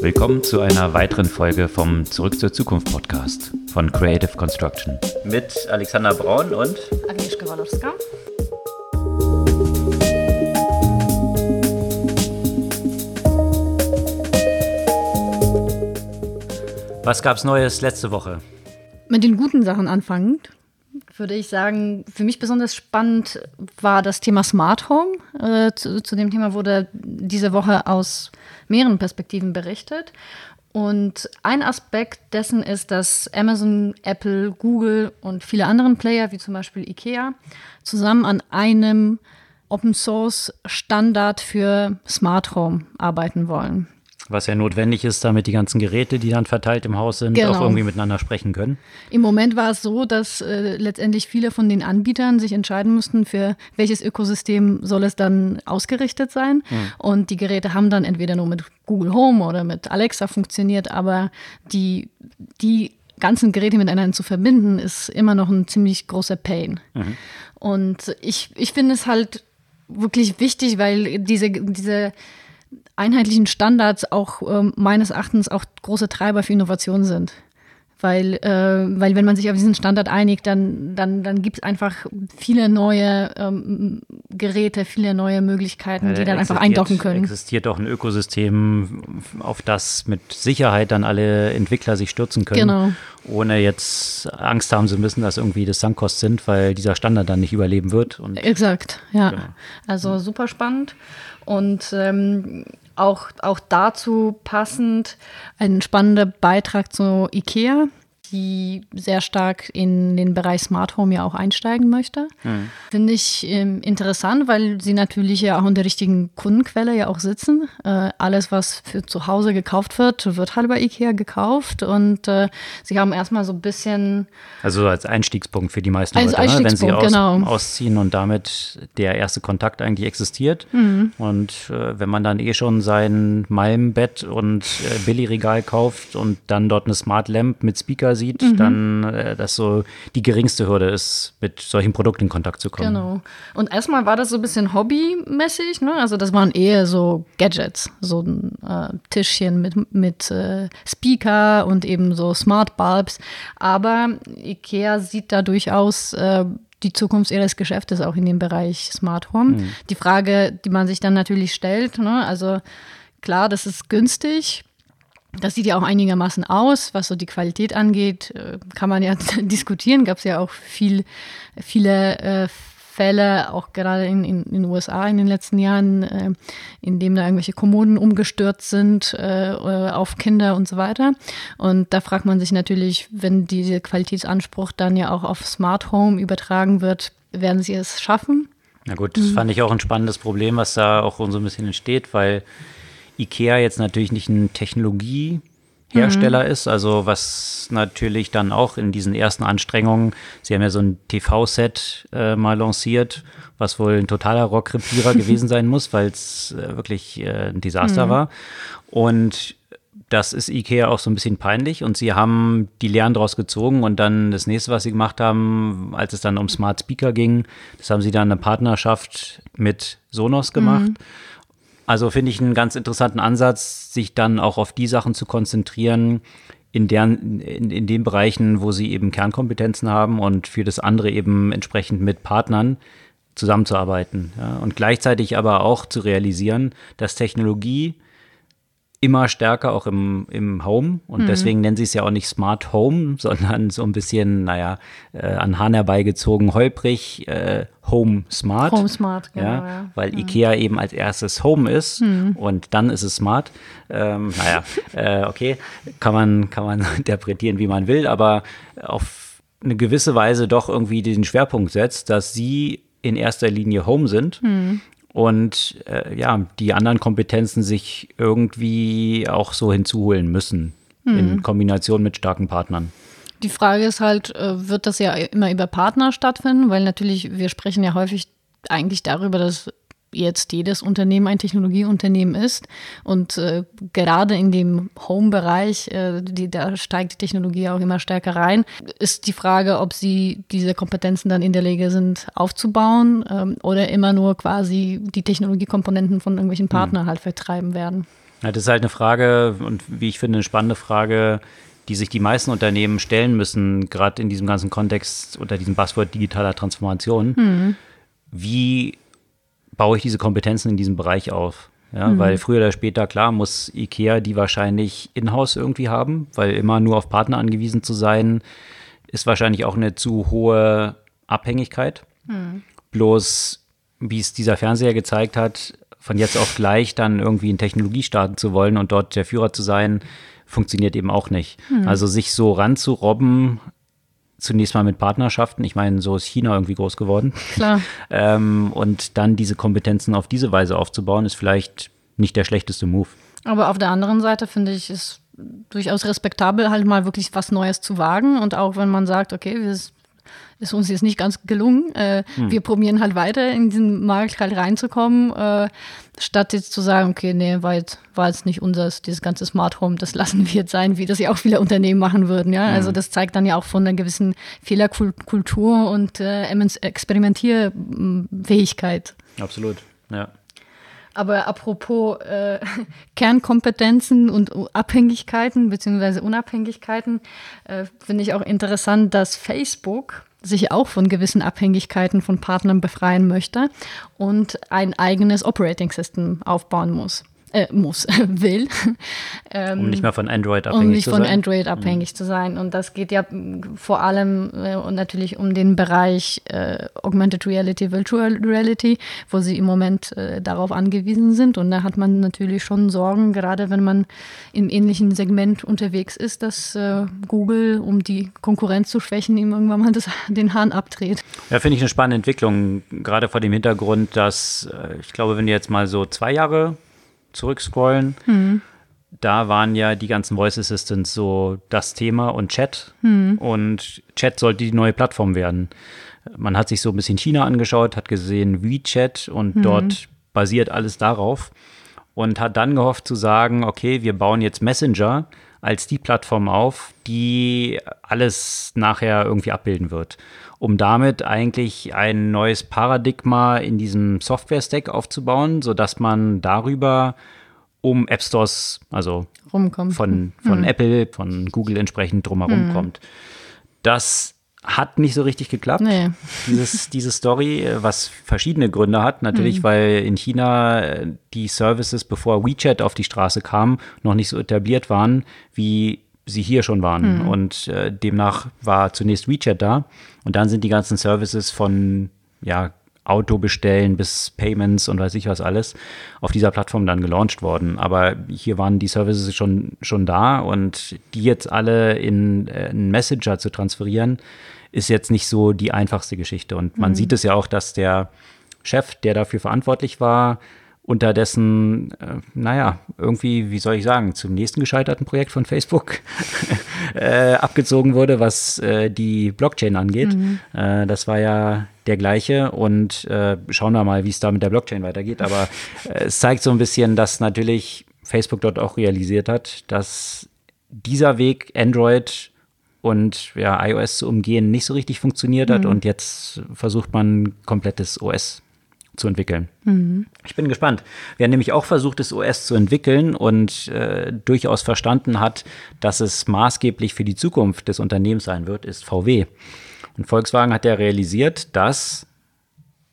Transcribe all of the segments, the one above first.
Willkommen zu einer weiteren Folge vom Zurück zur Zukunft Podcast von Creative Construction. Mit Alexander Braun und Agnieszka Walowska. Was gab's Neues letzte Woche? Mit den guten Sachen anfangend würde ich sagen, für mich besonders spannend war das Thema Smart Home. Äh, zu, zu, dem Thema wurde diese Woche aus mehreren Perspektiven berichtet. Und ein Aspekt dessen ist, dass Amazon, Apple, Google und viele andere Player, wie zum Beispiel IKEA, zusammen an einem Open Source Standard für Smart Home arbeiten wollen. Was ja notwendig ist, damit die ganzen Geräte, die dann verteilt im Haus sind, genau. auch irgendwie miteinander sprechen können. Im Moment war es so, dass äh, letztendlich viele von den Anbietern sich entscheiden mussten, für welches Ökosystem soll es dann ausgerichtet sein. Hm. Und die Geräte haben dann entweder nur mit Google Home oder mit Alexa funktioniert, aber die, die ganzen Geräte miteinander zu verbinden, ist immer noch ein ziemlich großer Pain. Mhm. Und ich, ich finde es halt wirklich wichtig, weil diese, diese einheitlichen Standards auch äh, meines Erachtens auch große Treiber für Innovation sind. Weil, äh, weil wenn man sich auf diesen Standard einigt, dann, dann, dann gibt es einfach viele neue ähm, Geräte, viele neue Möglichkeiten, die dann einfach eindocken können. existiert auch ein Ökosystem, auf das mit Sicherheit dann alle Entwickler sich stürzen können. Genau. Ohne jetzt Angst haben zu müssen, dass irgendwie das Sunkost sind, weil dieser Standard dann nicht überleben wird. Exakt, ja. Genau. Also super spannend. Und ähm, auch, auch dazu passend ein spannender Beitrag zu IKEA die sehr stark in den Bereich Smart Home ja auch einsteigen möchte. Mhm. Finde ich ähm, interessant, weil sie natürlich ja auch in der richtigen Kundenquelle ja auch sitzen. Äh, alles, was für zu Hause gekauft wird, wird halt bei IKEA gekauft und äh, sie haben erstmal so ein bisschen. Also als Einstiegspunkt für die meisten Leute, ne? wenn sie aus, genau. ausziehen und damit der erste Kontakt eigentlich existiert. Mhm. Und äh, wenn man dann eh schon sein Malmbett und äh, Billigregal kauft und dann dort eine Smart Lamp mit Speaker sieht, mhm. dann äh, das so die geringste Hürde ist, mit solchen Produkten in Kontakt zu kommen. Genau. Und erstmal war das so ein bisschen hobbymäßig, ne? Also das waren eher so Gadgets, so ein äh, Tischchen mit, mit äh, Speaker und eben so Smart Bulbs. Aber IKEA sieht da durchaus äh, die Zukunft ihres Geschäftes auch in dem Bereich Smart Home. Mhm. Die Frage, die man sich dann natürlich stellt, ne? also klar, das ist günstig, das sieht ja auch einigermaßen aus, was so die Qualität angeht, äh, kann man ja diskutieren. Gab es ja auch viel, viele äh, Fälle, auch gerade in, in, in, den USA in den letzten Jahren, äh, in dem da irgendwelche Kommoden umgestürzt sind äh, auf Kinder und so weiter. Und da fragt man sich natürlich, wenn dieser Qualitätsanspruch dann ja auch auf Smart Home übertragen wird, werden sie es schaffen? Na gut, das mhm. fand ich auch ein spannendes Problem, was da auch so ein bisschen entsteht, weil IKEA jetzt natürlich nicht ein Technologiehersteller mhm. ist, also was natürlich dann auch in diesen ersten Anstrengungen, sie haben ja so ein TV-Set äh, mal lanciert, was wohl ein totaler Rockrepierer gewesen sein muss, weil es äh, wirklich äh, ein Desaster mhm. war. Und das ist IKEA auch so ein bisschen peinlich und sie haben die Lehren daraus gezogen und dann das nächste, was sie gemacht haben, als es dann um Smart Speaker ging, das haben sie dann eine Partnerschaft mit Sonos gemacht. Mhm. Also finde ich einen ganz interessanten Ansatz, sich dann auch auf die Sachen zu konzentrieren, in, deren, in, in den Bereichen, wo sie eben Kernkompetenzen haben und für das andere eben entsprechend mit Partnern zusammenzuarbeiten. Ja, und gleichzeitig aber auch zu realisieren, dass Technologie immer stärker auch im, im Home und mhm. deswegen nennen sie es ja auch nicht Smart Home, sondern so ein bisschen, naja, äh, an Hahn herbeigezogen, holprig, äh, Home Smart. Home Smart, genau. Ja, ja. Weil mhm. IKEA eben als erstes Home ist mhm. und dann ist es Smart. Ähm, naja, äh, okay, kann man, kann man interpretieren, wie man will, aber auf eine gewisse Weise doch irgendwie den Schwerpunkt setzt, dass sie in erster Linie Home sind mhm und äh, ja, die anderen Kompetenzen sich irgendwie auch so hinzuholen müssen mhm. in Kombination mit starken Partnern. Die Frage ist halt, äh, wird das ja immer über Partner stattfinden? Weil natürlich, wir sprechen ja häufig eigentlich darüber, dass jetzt jedes Unternehmen ein Technologieunternehmen ist. Und äh, gerade in dem Home-Bereich, äh, die, da steigt die Technologie auch immer stärker rein, ist die Frage, ob sie diese Kompetenzen dann in der Lage sind aufzubauen ähm, oder immer nur quasi die Technologiekomponenten von irgendwelchen Partnern mhm. halt vertreiben werden. Ja, das ist halt eine Frage und wie ich finde, eine spannende Frage, die sich die meisten Unternehmen stellen müssen, gerade in diesem ganzen Kontext unter diesem Buzzword digitaler Transformation. Mhm. Wie baue ich diese Kompetenzen in diesem Bereich auf? Ja, mhm. weil früher oder später, klar, muss IKEA die wahrscheinlich in-house irgendwie haben, weil immer nur auf Partner angewiesen zu sein, ist wahrscheinlich auch eine zu hohe Abhängigkeit. Mhm. Bloß, wie es dieser Fernseher gezeigt hat, von jetzt auf gleich dann irgendwie in Technologie starten zu wollen und dort der Führer zu sein, funktioniert eben auch nicht. Mhm. Also sich so ranzurobben, zunächst mal mit Partnerschaften. Ich meine, so ist China irgendwie groß geworden. Klar. ähm, und dann diese Kompetenzen auf diese Weise aufzubauen, ist vielleicht nicht der schlechteste Move. Aber auf der anderen Seite finde ich es durchaus respektabel, halt mal wirklich was Neues zu wagen. Und auch wenn man sagt, okay, wir ist uns jetzt nicht ganz gelungen. Äh, hm. Wir probieren halt weiter in diesen Markt halt reinzukommen, äh, statt jetzt zu sagen, okay, nee, war jetzt, war jetzt nicht unseres, dieses ganze Smart Home, das lassen wir jetzt sein, wie das ja auch viele Unternehmen machen würden. Ja? Also hm. Also das zeigt dann ja auch von einer gewissen Fehlerkultur und äh, Experimentierfähigkeit. Absolut, ja. Aber apropos äh, Kernkompetenzen und Abhängigkeiten bzw. Unabhängigkeiten, äh, finde ich auch interessant, dass Facebook sich auch von gewissen Abhängigkeiten von Partnern befreien möchte und ein eigenes Operating System aufbauen muss äh, muss, will. ähm, um nicht mehr von Android abhängig um nicht zu von sein. Android mhm. abhängig mhm. zu sein. Und das geht ja vor allem äh, und natürlich um den Bereich äh, Augmented Reality, Virtual Reality, wo sie im Moment äh, darauf angewiesen sind. Und da hat man natürlich schon Sorgen, gerade wenn man im ähnlichen Segment unterwegs ist, dass äh, Google, um die Konkurrenz zu schwächen, ihm irgendwann mal das, den Hahn abdreht. Ja, finde ich eine spannende Entwicklung, gerade vor dem Hintergrund, dass äh, ich glaube, wenn du jetzt mal so zwei Jahre zurückscrollen, mhm. da waren ja die ganzen Voice Assistants so das Thema und Chat. Mhm. Und Chat sollte die neue Plattform werden. Man hat sich so ein bisschen China angeschaut, hat gesehen WeChat und mhm. dort basiert alles darauf und hat dann gehofft zu sagen, okay, wir bauen jetzt Messenger als die Plattform auf, die alles nachher irgendwie abbilden wird, um damit eigentlich ein neues Paradigma in diesem Software-Stack aufzubauen, sodass man darüber um App Stores, also Rumkommt. von, von hm. Apple, von Google entsprechend drumherum hm. kommt. Das hat nicht so richtig geklappt. Nee. Dieses, diese Story, äh, was verschiedene Gründe hat. Natürlich, mhm. weil in China äh, die Services, bevor WeChat auf die Straße kam, noch nicht so etabliert waren, wie sie hier schon waren. Mhm. Und äh, demnach war zunächst WeChat da. Und dann sind die ganzen Services von ja, Auto bestellen bis Payments und weiß ich was alles auf dieser Plattform dann gelauncht worden. Aber hier waren die Services schon, schon da und die jetzt alle in äh, einen Messenger zu transferieren, ist jetzt nicht so die einfachste Geschichte. Und man mhm. sieht es ja auch, dass der Chef, der dafür verantwortlich war, unterdessen, äh, naja, irgendwie, wie soll ich sagen, zum nächsten gescheiterten Projekt von Facebook äh, abgezogen wurde, was äh, die Blockchain angeht. Mhm. Äh, das war ja der gleiche und äh, schauen wir mal, wie es da mit der Blockchain weitergeht. Aber äh, es zeigt so ein bisschen, dass natürlich Facebook dort auch realisiert hat, dass dieser Weg Android und ja, iOS zu umgehen nicht so richtig funktioniert hat mhm. und jetzt versucht man komplettes OS zu entwickeln. Mhm. Ich bin gespannt. Wer nämlich auch versucht, das OS zu entwickeln und äh, durchaus verstanden hat, dass es maßgeblich für die Zukunft des Unternehmens sein wird, ist VW. Und Volkswagen hat ja realisiert, dass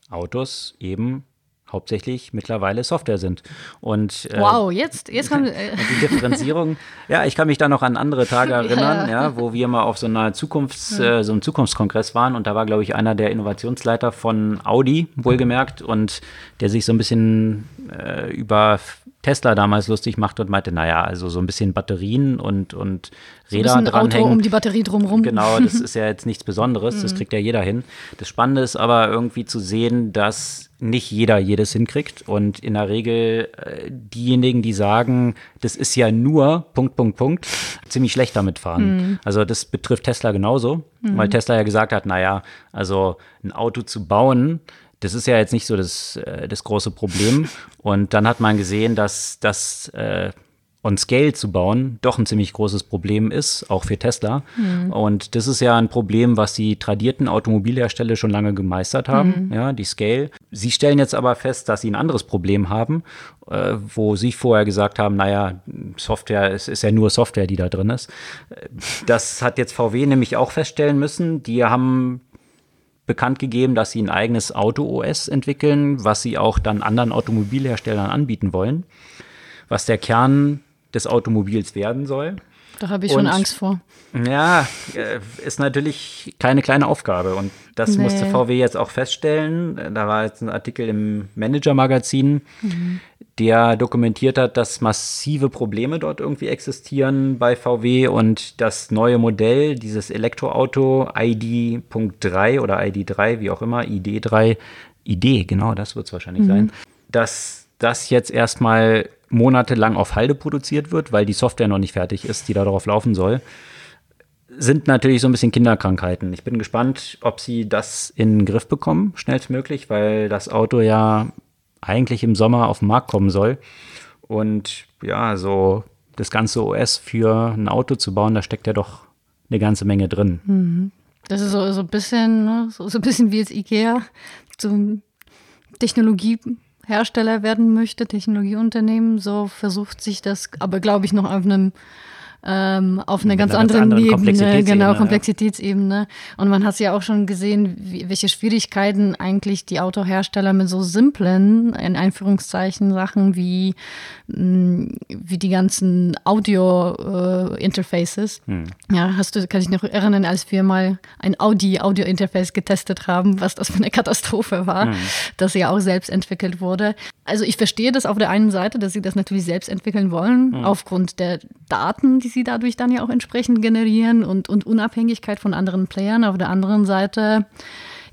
Autos eben hauptsächlich mittlerweile Software sind. Und, äh, wow, jetzt, jetzt haben äh die Differenzierung. ja, ich kann mich da noch an andere Tage erinnern, ja. ja wo wir mal auf so einer Zukunfts, äh, so einem Zukunftskongress waren und da war, glaube ich, einer der Innovationsleiter von Audi, wohlgemerkt, und der sich so ein bisschen äh, über Tesla damals lustig machte und meinte, naja, also so ein bisschen Batterien und, und Räder so ein dranhängen. Auto um die Batterie drumherum. Genau, das ist ja jetzt nichts Besonderes, das mhm. kriegt ja jeder hin. Das Spannende ist aber irgendwie zu sehen, dass nicht jeder jedes hinkriegt und in der Regel äh, diejenigen, die sagen, das ist ja nur Punkt, Punkt, Punkt, ziemlich schlecht damit fahren. Mhm. Also das betrifft Tesla genauso, mhm. weil Tesla ja gesagt hat, naja, also ein Auto zu bauen, das ist ja jetzt nicht so das, äh, das große Problem. Und dann hat man gesehen, dass das äh, on Scale zu bauen doch ein ziemlich großes Problem ist, auch für Tesla. Mhm. Und das ist ja ein Problem, was die tradierten Automobilhersteller schon lange gemeistert haben, mhm. ja, die Scale. Sie stellen jetzt aber fest, dass sie ein anderes Problem haben, äh, wo sie vorher gesagt haben, naja, Software, es ist ja nur Software, die da drin ist. Das hat jetzt VW nämlich auch feststellen müssen. Die haben bekannt gegeben, dass sie ein eigenes Auto-OS entwickeln, was sie auch dann anderen Automobilherstellern anbieten wollen. Was der Kern des Automobils werden soll. Da habe ich und, schon Angst vor. Ja, äh, ist natürlich keine kleine Aufgabe. Und das nee. musste VW jetzt auch feststellen. Da war jetzt ein Artikel im Manager-Magazin, mhm. Der dokumentiert hat, dass massive Probleme dort irgendwie existieren bei VW und das neue Modell, dieses Elektroauto ID.3 oder ID3, wie auch immer, ID3, ID, genau, das wird es wahrscheinlich mhm. sein, dass das jetzt erstmal monatelang auf Halde produziert wird, weil die Software noch nicht fertig ist, die da darauf laufen soll, sind natürlich so ein bisschen Kinderkrankheiten. Ich bin gespannt, ob sie das in den Griff bekommen, schnellstmöglich, weil das Auto ja eigentlich im Sommer auf den Markt kommen soll. Und ja, so das ganze OS für ein Auto zu bauen, da steckt ja doch eine ganze Menge drin. Mhm. Das ist so, so ein bisschen, ne? so, so ein bisschen wie jetzt IKEA zum Technologie Hersteller werden möchte, Technologieunternehmen, so versucht sich das, aber glaube ich noch auf einem ähm, auf einer ganz anderen, anderen Ebene, Komplexitätsebene, genau, Komplexitätsebene. Und man hat ja auch schon gesehen, wie, welche Schwierigkeiten eigentlich die Autohersteller mit so simplen, in Einführungszeichen, Sachen wie, mh, mm, wie die ganzen Audio-Interfaces. Äh, hm. Ja, hast du, kann ich noch erinnern, als wir mal ein Audi-Audio-Interface getestet haben, was das für eine Katastrophe war, hm. das ja auch selbst entwickelt wurde. Also ich verstehe das auf der einen Seite, dass sie das natürlich selbst entwickeln wollen, hm. aufgrund der Daten, die sie dadurch dann ja auch entsprechend generieren und, und Unabhängigkeit von anderen Playern. Auf der anderen Seite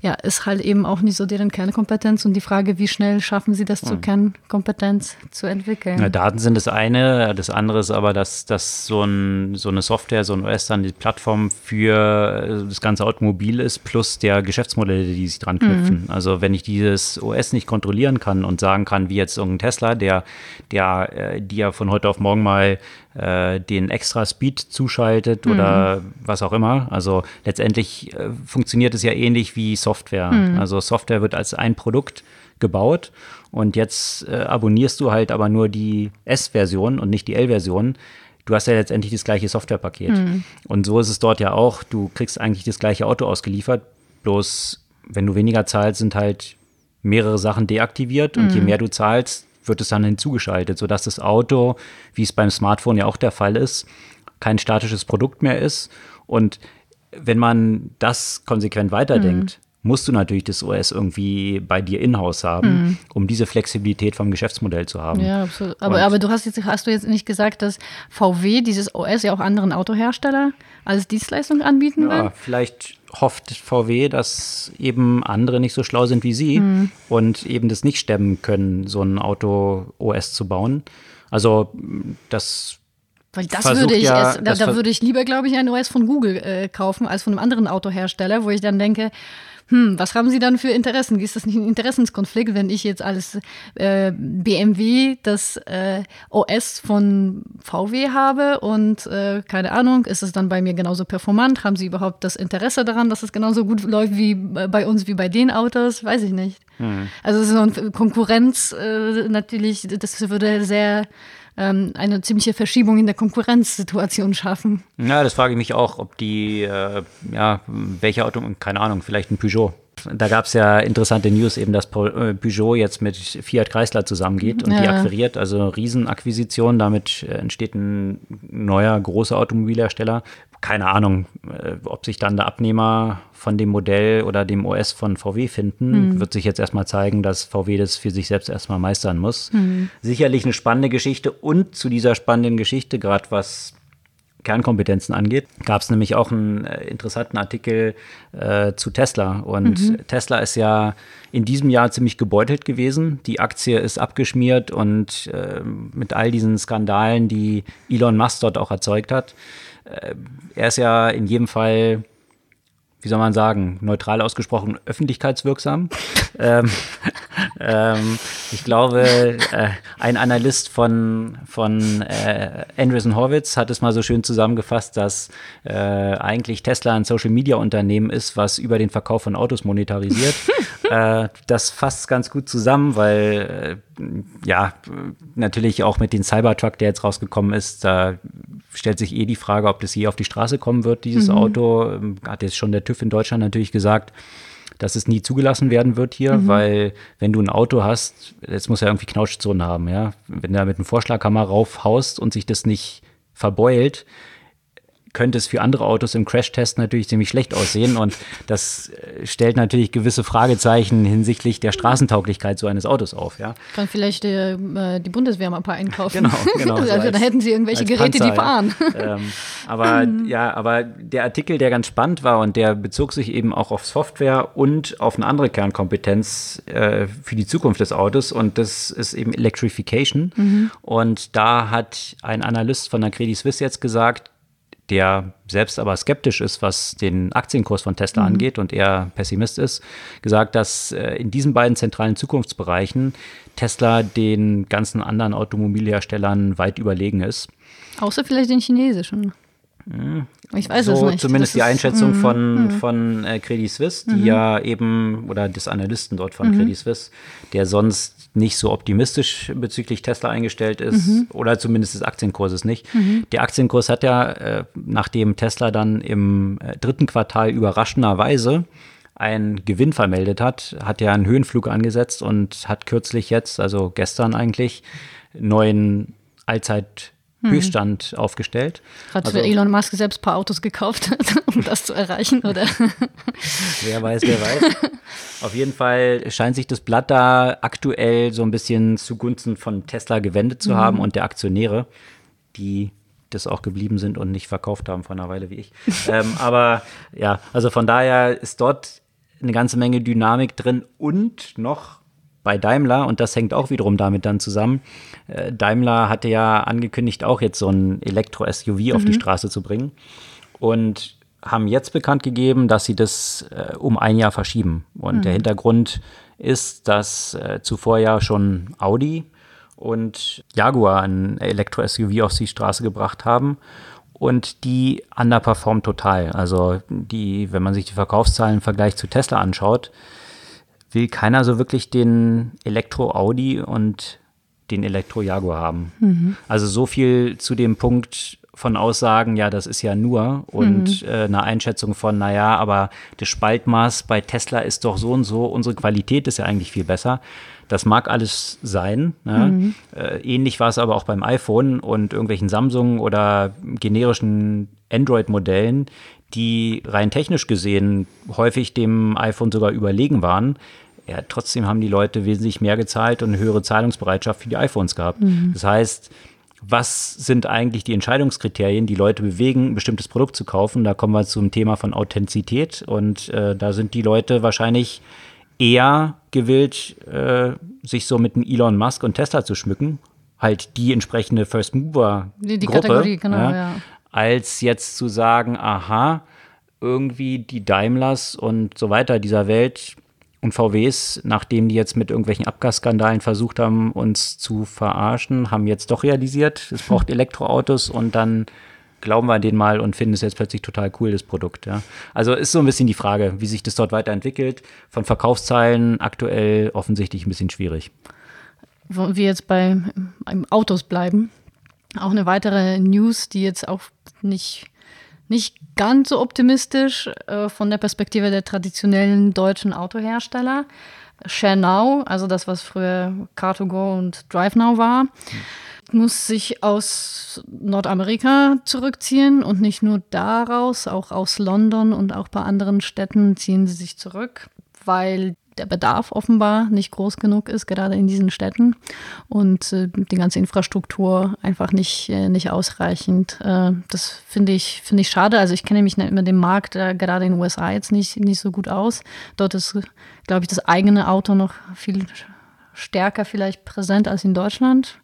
ja, ist halt eben auch nicht so deren Kernkompetenz und die Frage, wie schnell schaffen sie das zur Kernkompetenz zu entwickeln. Ja, Daten sind das eine, das andere ist aber, dass, dass so, ein, so eine Software, so ein OS dann die Plattform für das ganze Automobil ist, plus der Geschäftsmodelle, die sich dran knüpfen. Mhm. Also wenn ich dieses OS nicht kontrollieren kann und sagen kann, wie jetzt irgendein Tesla, der, der äh, die ja von heute auf morgen mal äh, den extra Speed zuschaltet mhm. oder was auch immer. Also letztendlich äh, funktioniert es ja ähnlich wie Software. Mhm. Also Software wird als ein Produkt gebaut und jetzt äh, abonnierst du halt aber nur die S-Version und nicht die L-Version. Du hast ja letztendlich das gleiche Softwarepaket. Mhm. Und so ist es dort ja auch. Du kriegst eigentlich das gleiche Auto ausgeliefert, bloß wenn du weniger zahlst, sind halt mehrere Sachen deaktiviert und je mhm. mehr du zahlst, wird es dann hinzugeschaltet, sodass das Auto, wie es beim Smartphone ja auch der Fall ist, kein statisches Produkt mehr ist. Und wenn man das konsequent weiterdenkt, mhm. Musst du natürlich das OS irgendwie bei dir in-house haben, mhm. um diese Flexibilität vom Geschäftsmodell zu haben. Ja, absolut. Aber, aber du hast jetzt, hast du jetzt nicht gesagt, dass VW dieses OS ja auch anderen Autohersteller als Dienstleistung anbieten will? Ja, vielleicht hofft VW, dass eben andere nicht so schlau sind wie sie mhm. und eben das nicht stemmen können, so ein Auto-OS zu bauen. Also das weil das würde ich, ja, es, da, da würde ich lieber, glaube ich, ein OS von Google äh, kaufen als von einem anderen Autohersteller, wo ich dann denke, hm, was haben Sie dann für Interessen? Ist das nicht ein Interessenskonflikt, wenn ich jetzt als äh, BMW das äh, OS von VW habe und äh, keine Ahnung, ist es dann bei mir genauso performant? Haben Sie überhaupt das Interesse daran, dass es genauso gut läuft wie bei uns, wie bei den Autos? Weiß ich nicht. Hm. Also so eine Konkurrenz äh, natürlich, das würde sehr ähm, eine ziemliche Verschiebung in der Konkurrenzsituation schaffen. Ja, das frage ich mich auch, ob die, äh, ja, welche Auto, keine Ahnung, vielleicht ein Peugeot. Da gab es ja interessante News, eben, dass äh, Peugeot jetzt mit Fiat Chrysler zusammengeht und ja. die akquiriert, also Riesenakquisition. Damit äh, entsteht ein neuer großer Automobilhersteller, keine Ahnung, äh, ob sich dann der Abnehmer von dem Modell oder dem OS von VW finden. Mhm. Wird sich jetzt erstmal zeigen, dass VW das für sich selbst erstmal meistern muss. Mhm. Sicherlich eine spannende Geschichte und zu dieser spannenden Geschichte, gerade was Kernkompetenzen angeht, gab es nämlich auch einen äh, interessanten Artikel äh, zu Tesla. Und mhm. Tesla ist ja in diesem Jahr ziemlich gebeutelt gewesen. Die Aktie ist abgeschmiert und äh, mit all diesen Skandalen, die Elon Musk dort auch erzeugt hat, er ist ja in jedem Fall wie soll man sagen, neutral ausgesprochen öffentlichkeitswirksam. ähm, ähm, ich glaube, äh, ein Analyst von, von äh, Andreessen Horwitz hat es mal so schön zusammengefasst, dass äh, eigentlich Tesla ein Social-Media-Unternehmen ist, was über den Verkauf von Autos monetarisiert. äh, das fasst ganz gut zusammen, weil äh, ja, natürlich auch mit dem Cybertruck, der jetzt rausgekommen ist, da stellt sich eh die Frage, ob das je auf die Straße kommen wird, dieses mhm. Auto. Ähm, hat jetzt schon der TÜV in Deutschland natürlich gesagt, dass es nie zugelassen werden wird hier, mhm. weil wenn du ein Auto hast, jetzt muss ja irgendwie Knautschzonen haben, ja. Wenn du da mit einem Vorschlaghammer raufhaust und sich das nicht verbeult, könnte es für andere Autos im Crashtest natürlich ziemlich schlecht aussehen. Und das äh, stellt natürlich gewisse Fragezeichen hinsichtlich der Straßentauglichkeit so eines Autos auf. Ja. Kann vielleicht äh, die Bundeswehr mal ein paar einkaufen. Genau, genau. also, als, dann hätten sie irgendwelche Geräte, Panzer, die fahren. Ja. Ähm, aber ja, aber der Artikel, der ganz spannend war und der bezog sich eben auch auf Software und auf eine andere Kernkompetenz äh, für die Zukunft des Autos und das ist eben Electrification. Mhm. Und da hat ein Analyst von der Credit Suisse jetzt gesagt, der selbst aber skeptisch ist, was den Aktienkurs von Tesla mhm. angeht und eher Pessimist ist, gesagt, dass äh, in diesen beiden zentralen Zukunftsbereichen Tesla den ganzen anderen Automobilherstellern weit überlegen ist. Außer vielleicht den chinesischen. Ich weiß so es nicht. Zumindest das die Einschätzung ist, von, mm, von äh, Credit Suisse, die mm. ja eben, oder des Analysten dort von mm. Credit Suisse, der sonst nicht so optimistisch bezüglich Tesla eingestellt ist, mhm. oder zumindest des Aktienkurses nicht. Mhm. Der Aktienkurs hat ja, äh, nachdem Tesla dann im äh, dritten Quartal überraschenderweise einen Gewinn vermeldet hat, hat er einen Höhenflug angesetzt und hat kürzlich jetzt, also gestern eigentlich, neuen Allzeit hm. Höchststand aufgestellt. Hat also, Elon Musk selbst ein paar Autos gekauft, um das zu erreichen, oder? wer weiß, wer weiß. Auf jeden Fall scheint sich das Blatt da aktuell so ein bisschen zugunsten von Tesla gewendet zu mhm. haben und der Aktionäre, die das auch geblieben sind und nicht verkauft haben vor einer Weile wie ich. ähm, aber ja, also von daher ist dort eine ganze Menge Dynamik drin und noch bei Daimler, und das hängt auch wiederum damit dann zusammen, äh, Daimler hatte ja angekündigt, auch jetzt so ein Elektro-SUV mhm. auf die mhm. Straße zu bringen. Und haben jetzt bekannt gegeben, dass sie das äh, um ein Jahr verschieben. Und mhm. der Hintergrund ist, dass äh, zuvor ja schon Audi und Jaguar ein Elektro-SUV auf die Straße gebracht haben. Und die underperformt total. Also die, wenn man sich die Verkaufszahlen im Vergleich zu Tesla anschaut, will keiner so wirklich den Elektro-Audi und den Elektro-Jaguar haben. Mhm. Also so viel zu dem Punkt von Aussagen, ja, das ist ja nur und mhm. äh, eine Einschätzung von, naja, aber das Spaltmaß bei Tesla ist doch so und so, unsere Qualität ist ja eigentlich viel besser. Das mag alles sein. Ne? Mhm. Äh, ähnlich war es aber auch beim iPhone und irgendwelchen Samsung oder generischen Android-Modellen, die rein technisch gesehen häufig dem iPhone sogar überlegen waren ja, trotzdem haben die Leute wesentlich mehr gezahlt und eine höhere Zahlungsbereitschaft für die iPhones gehabt. Mhm. Das heißt, was sind eigentlich die Entscheidungskriterien, die Leute bewegen, ein bestimmtes Produkt zu kaufen? Da kommen wir zum Thema von Authentizität und äh, da sind die Leute wahrscheinlich eher gewillt, äh, sich so mit einem Elon Musk und Tesla zu schmücken, halt die entsprechende First Mover die, die Gruppe, Kategorie, genau, ja, ja. als jetzt zu sagen, aha, irgendwie die Daimlers und so weiter dieser Welt und VWs, nachdem die jetzt mit irgendwelchen Abgasskandalen versucht haben, uns zu verarschen, haben jetzt doch realisiert, es braucht Elektroautos und dann glauben wir an den mal und finden es jetzt plötzlich total cool, das Produkt. Ja. Also ist so ein bisschen die Frage, wie sich das dort weiterentwickelt. Von Verkaufszahlen aktuell offensichtlich ein bisschen schwierig. Wollen wir jetzt bei Autos bleiben? Auch eine weitere News, die jetzt auch nicht nicht ganz so optimistisch äh, von der Perspektive der traditionellen deutschen Autohersteller. ShareNow, also das, was früher Car2Go und DriveNow war, muss sich aus Nordamerika zurückziehen und nicht nur daraus, auch aus London und auch bei anderen Städten ziehen sie sich zurück, weil der Bedarf offenbar nicht groß genug ist, gerade in diesen Städten und äh, die ganze Infrastruktur einfach nicht, äh, nicht ausreichend. Äh, das finde ich, finde ich schade. Also ich kenne mich mit dem Markt äh, gerade in den USA jetzt nicht, nicht so gut aus. Dort ist, glaube ich, das eigene Auto noch viel stärker vielleicht präsent als in Deutschland.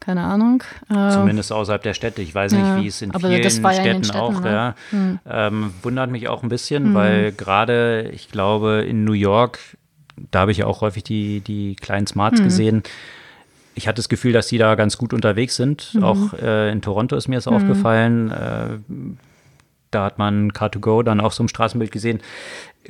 keine Ahnung. Äh, Zumindest außerhalb der Städte. Ich weiß nicht, ja, wie es in vielen Städten, ja in Städten, auch. Ne? Ja. Hm. Ähm, wundert mich auch ein bisschen, hm. weil gerade, ich glaube, in New York, da habe ich ja auch häufig die, die kleinen Smarts hm. gesehen. Ich hatte das Gefühl, dass die da ganz gut unterwegs sind. Mhm. Auch äh, in Toronto ist mir das mhm. aufgefallen. Äh, da hat man Car2Go dann auch so im Straßenbild gesehen.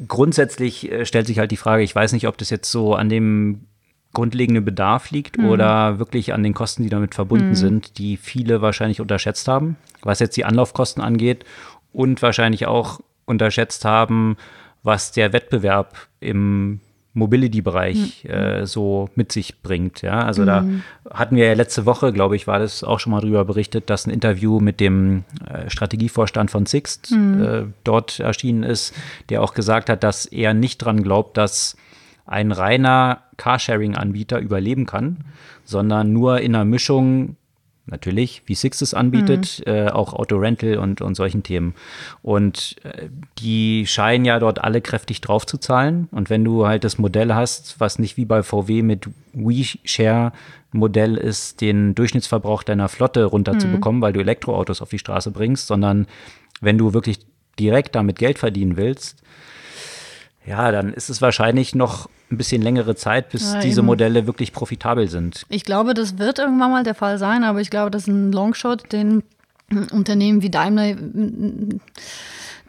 Grundsätzlich äh, stellt sich halt die Frage, ich weiß nicht, ob das jetzt so an dem grundlegende Bedarf liegt mhm. oder wirklich an den Kosten, die damit verbunden mhm. sind, die viele wahrscheinlich unterschätzt haben, was jetzt die Anlaufkosten angeht und wahrscheinlich auch unterschätzt haben, was der Wettbewerb im Mobility-Bereich mhm. äh, so mit sich bringt. Ja, also da mhm. hatten wir ja letzte Woche, glaube ich, war das auch schon mal drüber berichtet, dass ein Interview mit dem äh, Strategievorstand von Sixt mhm. äh, dort erschienen ist, der auch gesagt hat, dass er nicht dran glaubt, dass ein reiner Carsharing-Anbieter überleben kann, sondern nur in einer Mischung, natürlich, wie Six es anbietet, mhm. äh, auch Autorental und, und solchen Themen. Und äh, die scheinen ja dort alle kräftig drauf zu zahlen. Und wenn du halt das Modell hast, was nicht wie bei VW mit WeShare Modell ist, den Durchschnittsverbrauch deiner Flotte runterzubekommen, mhm. weil du Elektroautos auf die Straße bringst, sondern wenn du wirklich direkt damit Geld verdienen willst, ja, dann ist es wahrscheinlich noch ein bisschen längere Zeit, bis ja, diese. Modelle wirklich profitabel sind. Ich glaube, das wird irgendwann mal der Fall sein, aber ich glaube, das ist ein Longshot, den Unternehmen wie Daimler,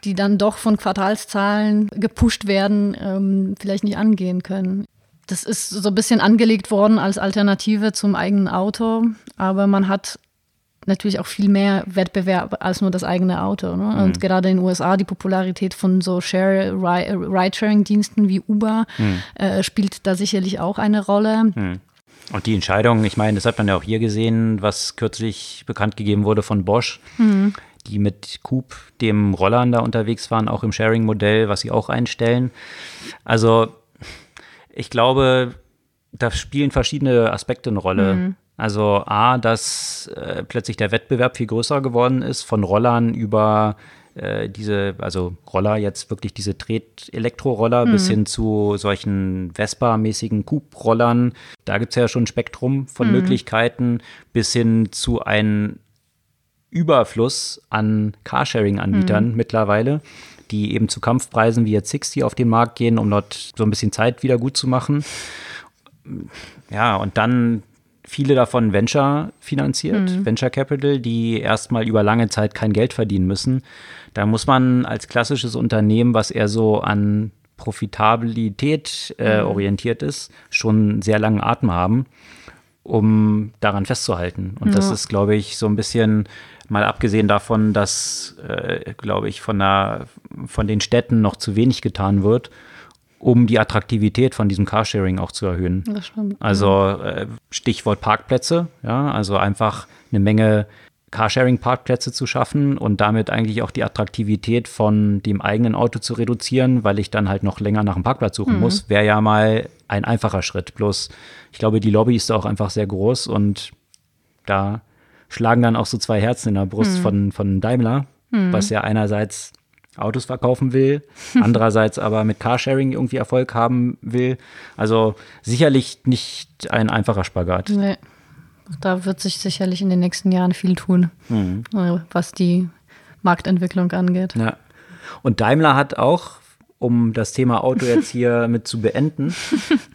die dann doch von Quartalszahlen gepusht werden, ähm, vielleicht nicht angehen können. Das ist so ein bisschen angelegt worden als Alternative zum eigenen Auto, aber man hat natürlich auch viel mehr Wettbewerb als nur das eigene Auto. Ne? Mhm. Und gerade in den USA die Popularität von so Share-Ridesharing-Diensten wie Uber mhm. äh, spielt da sicherlich auch eine Rolle. Mhm. Und die Entscheidung, ich meine, das hat man ja auch hier gesehen, was kürzlich bekannt gegeben wurde von Bosch, mhm. die mit Coop, dem Rollern da unterwegs waren, auch im Sharing-Modell, was sie auch einstellen. Also ich glaube, da spielen verschiedene Aspekte eine Rolle. Also A, dass äh, plötzlich der Wettbewerb viel größer geworden ist, von Rollern über äh, diese, also Roller, jetzt wirklich diese Tret-Elektroroller mhm. bis hin zu solchen Vespa-mäßigen Coupe-Rollern. Da gibt es ja schon ein Spektrum von mhm. Möglichkeiten, bis hin zu einem Überfluss an Carsharing-Anbietern mhm. mittlerweile, die eben zu Kampfpreisen wie jetzt 60 auf den Markt gehen, um dort so ein bisschen Zeit wieder gut zu machen. Ja, und dann viele davon Venture finanziert, mhm. Venture Capital, die erstmal über lange Zeit kein Geld verdienen müssen. Da muss man als klassisches Unternehmen, was eher so an Profitabilität äh, mhm. orientiert ist, schon sehr langen Atem haben, um daran festzuhalten. Und ja. das ist, glaube ich, so ein bisschen mal abgesehen davon, dass, äh, glaube ich, von, der, von den Städten noch zu wenig getan wird, um die Attraktivität von diesem Carsharing auch zu erhöhen. Das stimmt. Also äh, Stichwort Parkplätze, ja, also einfach eine Menge Carsharing-Parkplätze zu schaffen und damit eigentlich auch die Attraktivität von dem eigenen Auto zu reduzieren, weil ich dann halt noch länger nach einem Parkplatz suchen mhm. muss, wäre ja mal ein einfacher Schritt. Bloß, ich glaube, die Lobby ist auch einfach sehr groß und da schlagen dann auch so zwei Herzen in der Brust mhm. von, von Daimler, mhm. was ja einerseits Autos verkaufen will, andererseits aber mit Carsharing irgendwie Erfolg haben will. Also sicherlich nicht ein einfacher Spagat. Nee. Da wird sich sicherlich in den nächsten Jahren viel tun, mhm. Äh, was die Marktentwicklung angeht. Ja. Und Daimler hat auch um das Thema Auto jetzt hier mit zu beenden,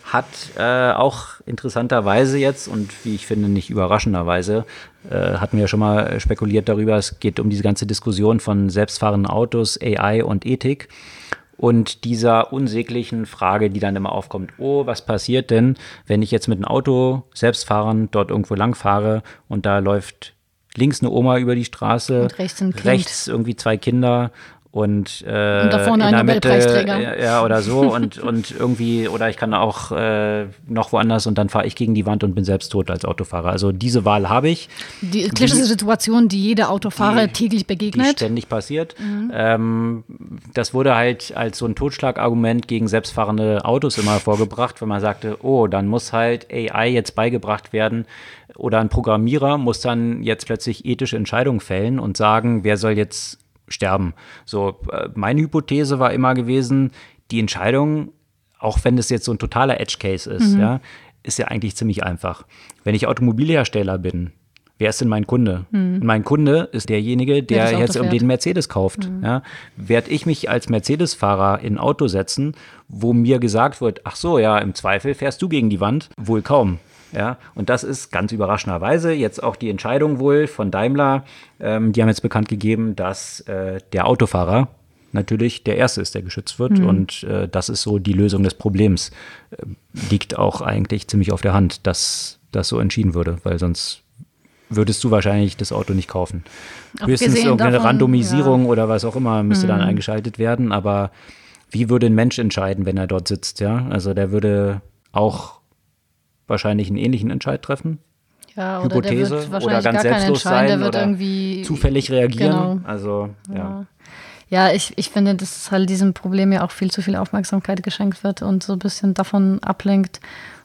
hat äh, auch interessanterweise jetzt und wie ich finde nicht überraschenderweise, äh, hatten wir schon mal spekuliert darüber, es geht um diese ganze Diskussion von selbstfahrenden Autos, AI und Ethik. Und dieser unsäglichen Frage, die dann immer aufkommt, oh, was passiert denn, wenn ich jetzt mit einem Auto selbstfahrend dort irgendwo lang fahre und da läuft links eine Oma über die Straße, und rechts, rechts irgendwie zwei Kinder und, äh, und da vorne ein Nobelpreisträger. Ja, oder so und, und irgendwie, oder ich kann auch äh, noch woanders und dann fahre ich gegen die Wand und bin selbst tot als Autofahrer. Also diese Wahl habe ich. Die klassische Situation, die jeder Autofahrer die, täglich begegnet. Die ständig passiert. Mhm. Ähm, das wurde halt als so ein Totschlagargument gegen selbstfahrende Autos immer vorgebracht, wenn man sagte, oh, dann muss halt AI jetzt beigebracht werden, oder ein Programmierer muss dann jetzt plötzlich ethische Entscheidungen fällen und sagen, wer soll jetzt sterben. So, äh, meine Hypothese war immer gewesen, die Entscheidung, auch wenn es jetzt so ein totaler Edge-Case ist, mhm. ja, ist ja eigentlich ziemlich einfach. Wenn ich Automobilhersteller bin, wer ist denn mein Kunde? Mhm. Mein Kunde ist derjenige, der jetzt um den Mercedes kauft. Mhm. Ja, werde ich mich als Mercedes-Fahrer in ein Auto setzen, wo mir gesagt wird, ach so, ja, im Zweifel fährst du gegen die Wand? Wohl kaum. Ja, und das ist ganz überraschenderweise jetzt auch die Entscheidung wohl von Daimler. Ähm, die haben jetzt bekannt gegeben, dass äh, der Autofahrer natürlich der Erste ist, der geschützt wird. Mhm. Und äh, das ist so die Lösung des Problems. Äh, liegt auch eigentlich ziemlich auf der Hand, dass das so entschieden würde, weil sonst würdest du wahrscheinlich das Auto nicht kaufen. Höchstens irgendeine davon, Randomisierung ja. oder was auch immer müsste mhm. dann eingeschaltet werden. Aber wie würde ein Mensch entscheiden, wenn er dort sitzt? Ja, also der würde auch wahrscheinlich einen ähnlichen Entscheid treffen. Ja, oder Hypothese oder ganz selbstlos sein oder zufällig reagieren. Genau. Also ja. ja. Ja, ich, ich finde, dass halt diesem Problem ja auch viel zu viel Aufmerksamkeit geschenkt wird und so ein bisschen davon ablenkt,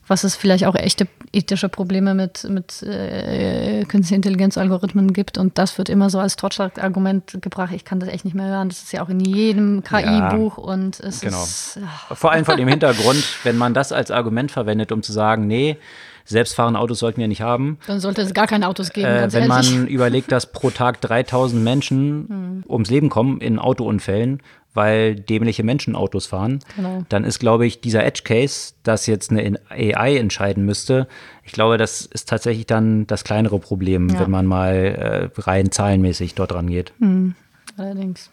was es vielleicht auch echte ethische Probleme mit, mit äh, künstlicher Intelligenz-Algorithmen gibt. Und das wird immer so als Totschlagargument gebracht. Ich kann das echt nicht mehr hören. Das ist ja auch in jedem KI-Buch ja, und es genau. ist. Ach. Vor allem vor dem Hintergrund, wenn man das als Argument verwendet, um zu sagen, nee, selbstfahrende Autos sollten wir nicht haben. Dann sollte es gar keine Autos geben. Äh, wenn ehrlich. man überlegt, dass pro Tag 3000 Menschen hm. ums Leben kommen in Autounfällen, weil dämliche Menschen Autos fahren, genau. dann ist, glaube ich, dieser Edge Case, dass jetzt eine AI entscheiden müsste, ich glaube, das ist tatsächlich dann das kleinere Problem, ja. wenn man mal äh, rein zahlenmäßig dort rangeht. Hm. Allerdings.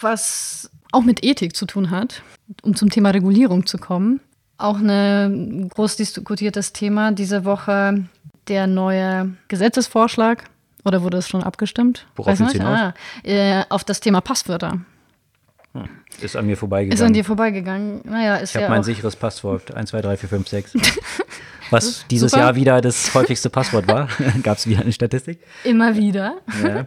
Was auch mit Ethik zu tun hat, um zum Thema Regulierung zu kommen, auch ein groß diskutiertes Thema diese Woche, der neue Gesetzesvorschlag. Oder wurde es schon abgestimmt? Worauf Weiß hinaus? Ah, äh, auf das Thema Passwörter. Hm. Ist an mir vorbeigegangen. Ist an dir vorbeigegangen. Naja, ist ich habe ja mein sicheres Passwort. 1, 2, 3, 4, 5, 6. Was dieses Super. Jahr wieder das häufigste Passwort war. Gab es wieder eine Statistik? Immer wieder. Ja.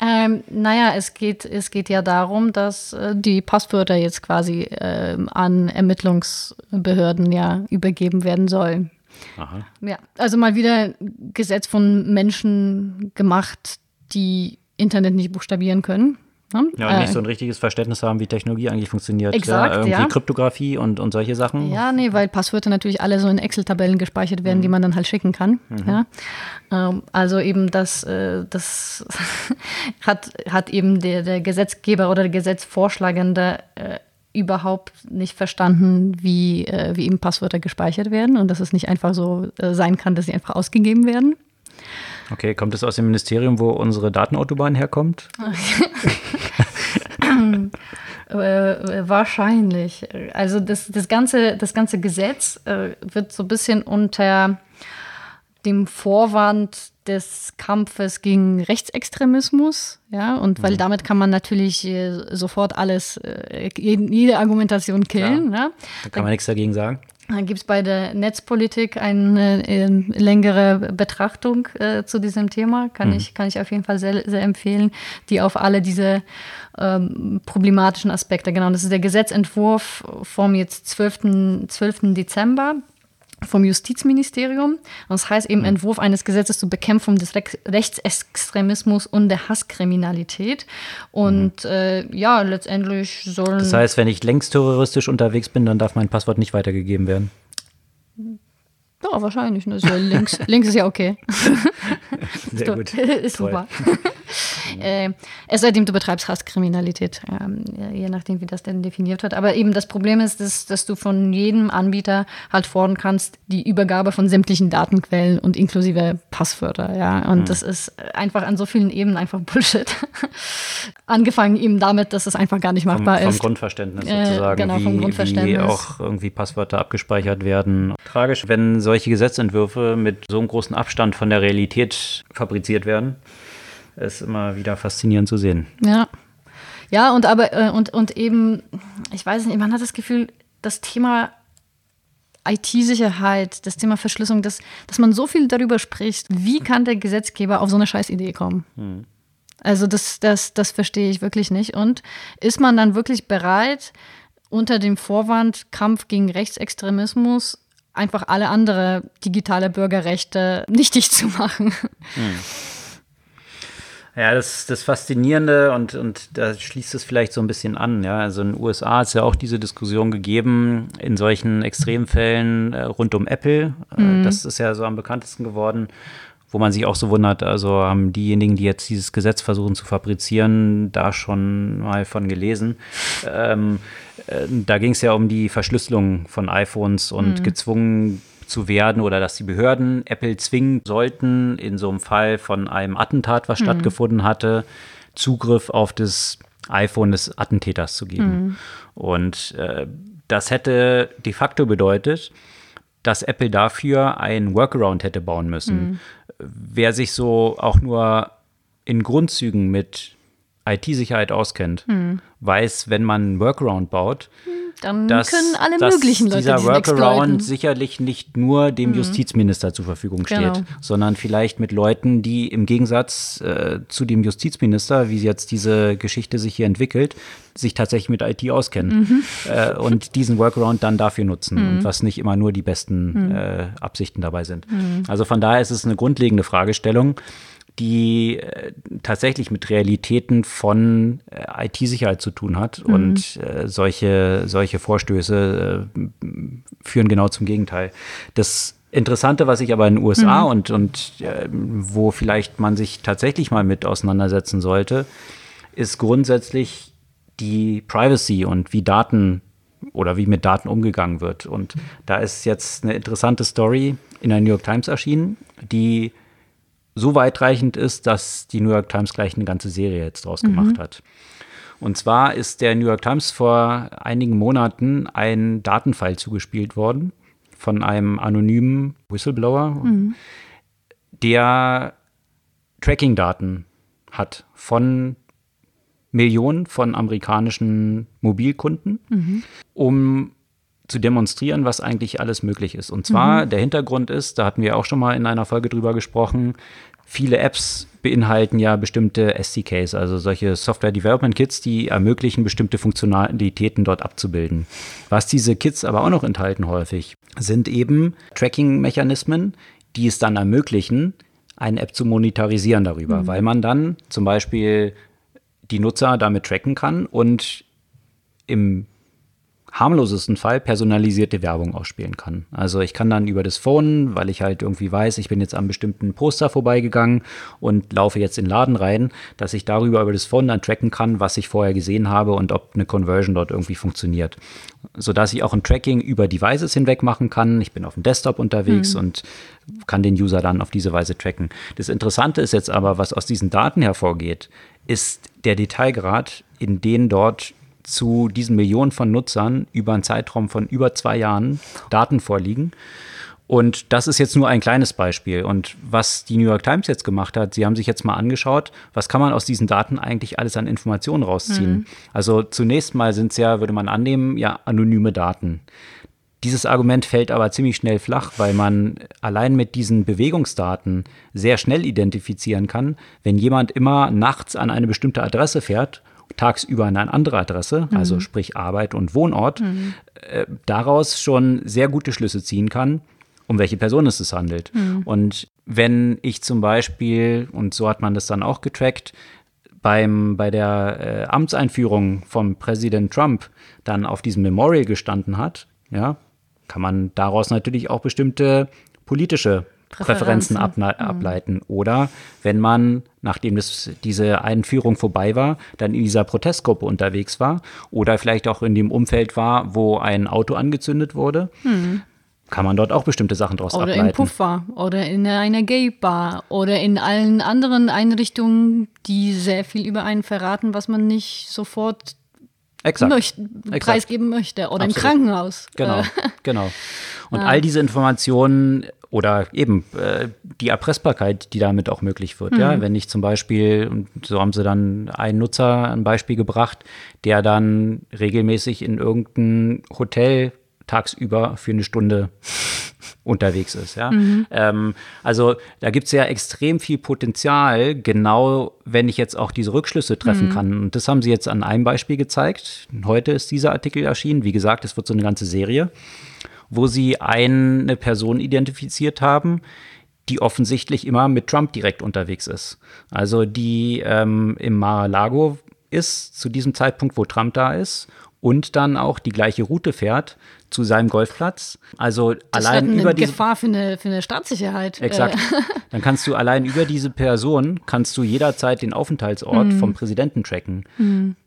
ähm, naja, es geht, es geht ja darum, dass äh, die Passwörter jetzt quasi äh, an Ermittlungsbehörden ja übergeben werden sollen. Aha. Ja, also mal wieder Gesetz von Menschen gemacht, die Internet nicht buchstabieren können. Ne? Ja, und äh, nicht so ein richtiges Verständnis haben, wie Technologie eigentlich funktioniert. Exakt, ja, irgendwie ja. Kryptographie und, und solche Sachen. Ja, nee, weil Passwörter natürlich alle so in Excel-Tabellen gespeichert werden, mhm. die man dann halt schicken kann. Mhm. Ja? Ähm, also eben das, äh, das hat, hat eben der, der Gesetzgeber oder der Gesetzvorschlagende äh, überhaupt nicht verstanden, wie, äh, wie eben Passwörter gespeichert werden und dass es nicht einfach so äh, sein kann, dass sie einfach ausgegeben werden. Okay, kommt es aus dem Ministerium, wo unsere Datenautobahn herkommt? Äh, wahrscheinlich. Also das, das, ganze, das ganze Gesetz äh, wird so ein bisschen unter dem Vorwand des Kampfes gegen Rechtsextremismus, ja, und weil mhm. damit kann man natürlich äh, sofort alles, äh, jede Argumentation killen. Ja. Da kann man nichts dagegen sagen. Da gibt es bei der Netzpolitik eine, eine längere Betrachtung äh, zu diesem Thema, kann, mhm. ich, kann ich auf jeden Fall sehr, sehr empfehlen, die auf alle diese ähm, problematischen Aspekte, genau, das ist der Gesetzentwurf vom jetzt 12. 12. Dezember vom Justizministerium. das heißt eben. Entwurf eines Gesetzes zur Bekämpfung des Re Rechtsextremismus und der Hasskriminalität. Und mhm. äh, ja, letztendlich sollen. Das heißt, wenn ich längst terroristisch unterwegs bin, dann darf mein Passwort nicht weitergegeben werden. Ja, wahrscheinlich. Ne? Links, links ist ja okay. Sehr gut. ist super. Äh, es sei denn, du betreibst Hasskriminalität, ähm, je nachdem, wie das denn definiert wird. Aber eben das Problem ist, dass, dass du von jedem Anbieter halt fordern kannst, die Übergabe von sämtlichen Datenquellen und inklusive Passwörter. Ja? Und mhm. das ist einfach an so vielen Ebenen einfach Bullshit. Angefangen eben damit, dass es einfach gar nicht machbar vom, ist. Vom Grundverständnis äh, sozusagen, äh, genau, vom wie, Grundverständnis. wie auch irgendwie Passwörter abgespeichert werden. Tragisch, wenn solche Gesetzentwürfe mit so einem großen Abstand von der Realität fabriziert werden, ist immer wieder faszinierend zu sehen. Ja. Ja, und aber, äh, und, und eben, ich weiß nicht, man hat das Gefühl, das Thema IT-Sicherheit, das Thema Verschlüsselung, dass, dass man so viel darüber spricht, wie kann der Gesetzgeber auf so eine Scheißidee kommen? Hm. Also das, das, das verstehe ich wirklich nicht. Und ist man dann wirklich bereit, unter dem Vorwand Kampf gegen Rechtsextremismus einfach alle andere digitale Bürgerrechte nichtig zu machen. Hm. Ja, das, das Faszinierende und, und da schließt es vielleicht so ein bisschen an. Ja, also in den USA hat es ja auch diese Diskussion gegeben in solchen Extremfällen äh, rund um Apple. Äh, mhm. Das ist ja so am bekanntesten geworden, wo man sich auch so wundert, also haben diejenigen, die jetzt dieses Gesetz versuchen zu fabrizieren, da schon mal von gelesen. Ähm, äh, da ging es ja um die Verschlüsselung von iPhones und mhm. gezwungen zu werden oder dass die Behörden Apple zwingen sollten, in so einem Fall von einem Attentat, was mhm. stattgefunden hatte, Zugriff auf das iPhone des Attentäters zu geben. Mhm. Und äh, das hätte de facto bedeutet, dass Apple dafür ein Workaround hätte bauen müssen. Mhm. Wer sich so auch nur in Grundzügen mit IT-Sicherheit auskennt, mhm. weiß, wenn man einen Workaround baut, mhm dann dass, können alle möglichen Leute dieser Workaround sicherlich nicht nur dem mhm. Justizminister zur Verfügung steht, genau. sondern vielleicht mit Leuten, die im Gegensatz äh, zu dem Justizminister, wie jetzt diese Geschichte sich hier entwickelt, sich tatsächlich mit IT auskennen mhm. äh, und diesen Workaround dann dafür nutzen mhm. und was nicht immer nur die besten mhm. äh, Absichten dabei sind. Mhm. Also von daher ist es eine grundlegende Fragestellung die äh, tatsächlich mit Realitäten von äh, IT-Sicherheit zu tun hat. Mhm. Und äh, solche, solche Vorstöße äh, führen genau zum Gegenteil. Das Interessante, was ich aber in den USA mhm. und, und äh, wo vielleicht man sich tatsächlich mal mit auseinandersetzen sollte, ist grundsätzlich die Privacy und wie Daten oder wie mit Daten umgegangen wird. Und da ist jetzt eine interessante Story in der New York Times erschienen, die so weitreichend ist, dass die New York Times gleich eine ganze Serie jetzt draus mhm. gemacht hat. Und zwar ist der New York Times vor einigen Monaten ein Datenfile zugespielt worden von einem anonymen Whistleblower, mhm. der Tracking-Daten hat von Millionen von amerikanischen Mobilkunden, mhm. um zu demonstrieren, was eigentlich alles möglich ist. Und zwar, mhm. der Hintergrund ist, da hatten wir auch schon mal in einer Folge drüber gesprochen, viele Apps beinhalten ja bestimmte SDKs, also solche Software Development Kits, die ermöglichen, bestimmte Funktionalitäten dort abzubilden. Was diese Kits aber auch noch enthalten häufig, sind eben Tracking-Mechanismen, die es dann ermöglichen, eine App zu monetarisieren darüber, mhm. weil man dann zum Beispiel die Nutzer damit tracken kann und im harmlosesten Fall personalisierte Werbung ausspielen kann. Also ich kann dann über das Phone, weil ich halt irgendwie weiß, ich bin jetzt am bestimmten Poster vorbeigegangen und laufe jetzt in den Laden rein, dass ich darüber über das Phone dann tracken kann, was ich vorher gesehen habe und ob eine Conversion dort irgendwie funktioniert. Sodass ich auch ein Tracking über Devices hinweg machen kann. Ich bin auf dem Desktop unterwegs mhm. und kann den User dann auf diese Weise tracken. Das Interessante ist jetzt aber, was aus diesen Daten hervorgeht, ist der Detailgrad, in den dort zu diesen Millionen von Nutzern über einen Zeitraum von über zwei Jahren Daten vorliegen. Und das ist jetzt nur ein kleines Beispiel. Und was die New York Times jetzt gemacht hat, sie haben sich jetzt mal angeschaut, was kann man aus diesen Daten eigentlich alles an Informationen rausziehen. Mhm. Also zunächst mal sind es ja, würde man annehmen, ja anonyme Daten. Dieses Argument fällt aber ziemlich schnell flach, weil man allein mit diesen Bewegungsdaten sehr schnell identifizieren kann, wenn jemand immer nachts an eine bestimmte Adresse fährt tagsüber an eine andere Adresse, mhm. also sprich Arbeit und Wohnort, mhm. äh, daraus schon sehr gute Schlüsse ziehen kann, um welche Person es sich handelt. Mhm. Und wenn ich zum Beispiel, und so hat man das dann auch getrackt, beim, bei der äh, Amtseinführung von Präsident Trump dann auf diesem Memorial gestanden hat, ja, kann man daraus natürlich auch bestimmte politische Präferenzen, Präferenzen mhm. ableiten. Oder wenn man, nachdem das, diese Einführung vorbei war, dann in dieser Protestgruppe unterwegs war oder vielleicht auch in dem Umfeld war, wo ein Auto angezündet wurde. Mhm kann man dort auch bestimmte Sachen daraus oder ableiten. Oder im Puffer oder in einer Gay-Bar oder in allen anderen Einrichtungen, die sehr viel über einen verraten, was man nicht sofort Exakt. Möcht Exakt. preisgeben möchte. Oder Absolut. im Krankenhaus. Genau, genau. Und ja. all diese Informationen oder eben äh, die Erpressbarkeit, die damit auch möglich wird. Mhm. Ja, wenn ich zum Beispiel, und so haben sie dann einen Nutzer ein Beispiel gebracht, der dann regelmäßig in irgendein Hotel tagsüber für eine Stunde unterwegs ist. Ja? Mhm. Ähm, also da gibt es ja extrem viel Potenzial, genau wenn ich jetzt auch diese Rückschlüsse treffen mhm. kann. Und das haben sie jetzt an einem Beispiel gezeigt. Heute ist dieser Artikel erschienen. Wie gesagt, es wird so eine ganze Serie wo sie eine Person identifiziert haben, die offensichtlich immer mit Trump direkt unterwegs ist. Also die ähm, im Mar-a-Lago ist zu diesem Zeitpunkt, wo Trump da ist und dann auch die gleiche Route fährt zu seinem Golfplatz. Also Das allein eine über diese Gefahr für eine, für eine Staatssicherheit. Exakt. Äh, Dann kannst du allein über diese Person kannst du jederzeit den Aufenthaltsort Mhm. vom Präsidenten tracken.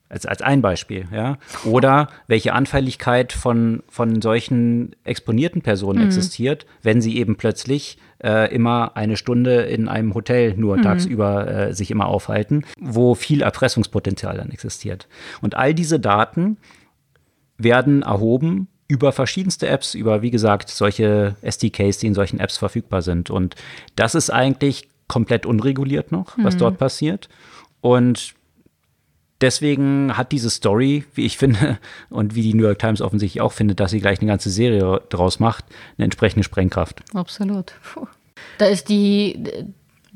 Als, als ein Beispiel, ja. Oder welche Anfälligkeit von, von solchen exponierten Personen Mhm. existiert, wenn sie eben plötzlich äh, immer eine Stunde in einem Hotel Mhm. nur tagsüber äh, sich immer aufhalten, wo viel Erpressungspotenzial dann existiert. Und all diese Daten werden erhoben über verschiedenste Apps, über wie gesagt solche SDKs, die in solchen Apps verfügbar sind. Und das ist eigentlich komplett unreguliert noch, was dort passiert. Und deswegen hat diese Story, wie ich finde, und wie die New York Times offensichtlich auch findet, dass sie gleich eine ganze Serie draus macht, eine entsprechende Sprengkraft. Absolut. Puh. Da ist die,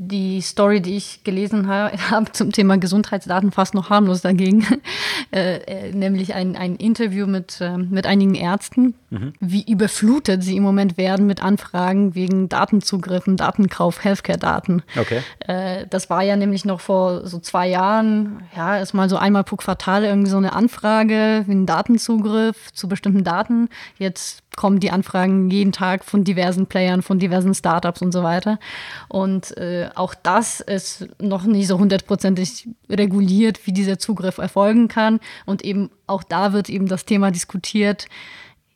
die Story, die ich gelesen ha- habe zum Thema Gesundheitsdaten fast noch harmlos dagegen. äh, äh, nämlich ein, ein Interview mit, ähm, mit einigen Ärzten, wie überflutet sie im Moment werden mit Anfragen wegen Datenzugriffen, Datenkauf, Healthcare-Daten. Okay. Äh, das war ja nämlich noch vor so zwei Jahren, ja, ist mal so einmal pro Quartal irgendwie so eine Anfrage, einen Datenzugriff zu bestimmten Daten. Jetzt kommen die Anfragen jeden Tag von diversen Playern, von diversen Startups und so weiter. Und äh, auch das ist noch nicht so hundertprozentig reguliert, wie dieser Zugriff erfolgen kann. Und eben auch da wird eben das Thema diskutiert,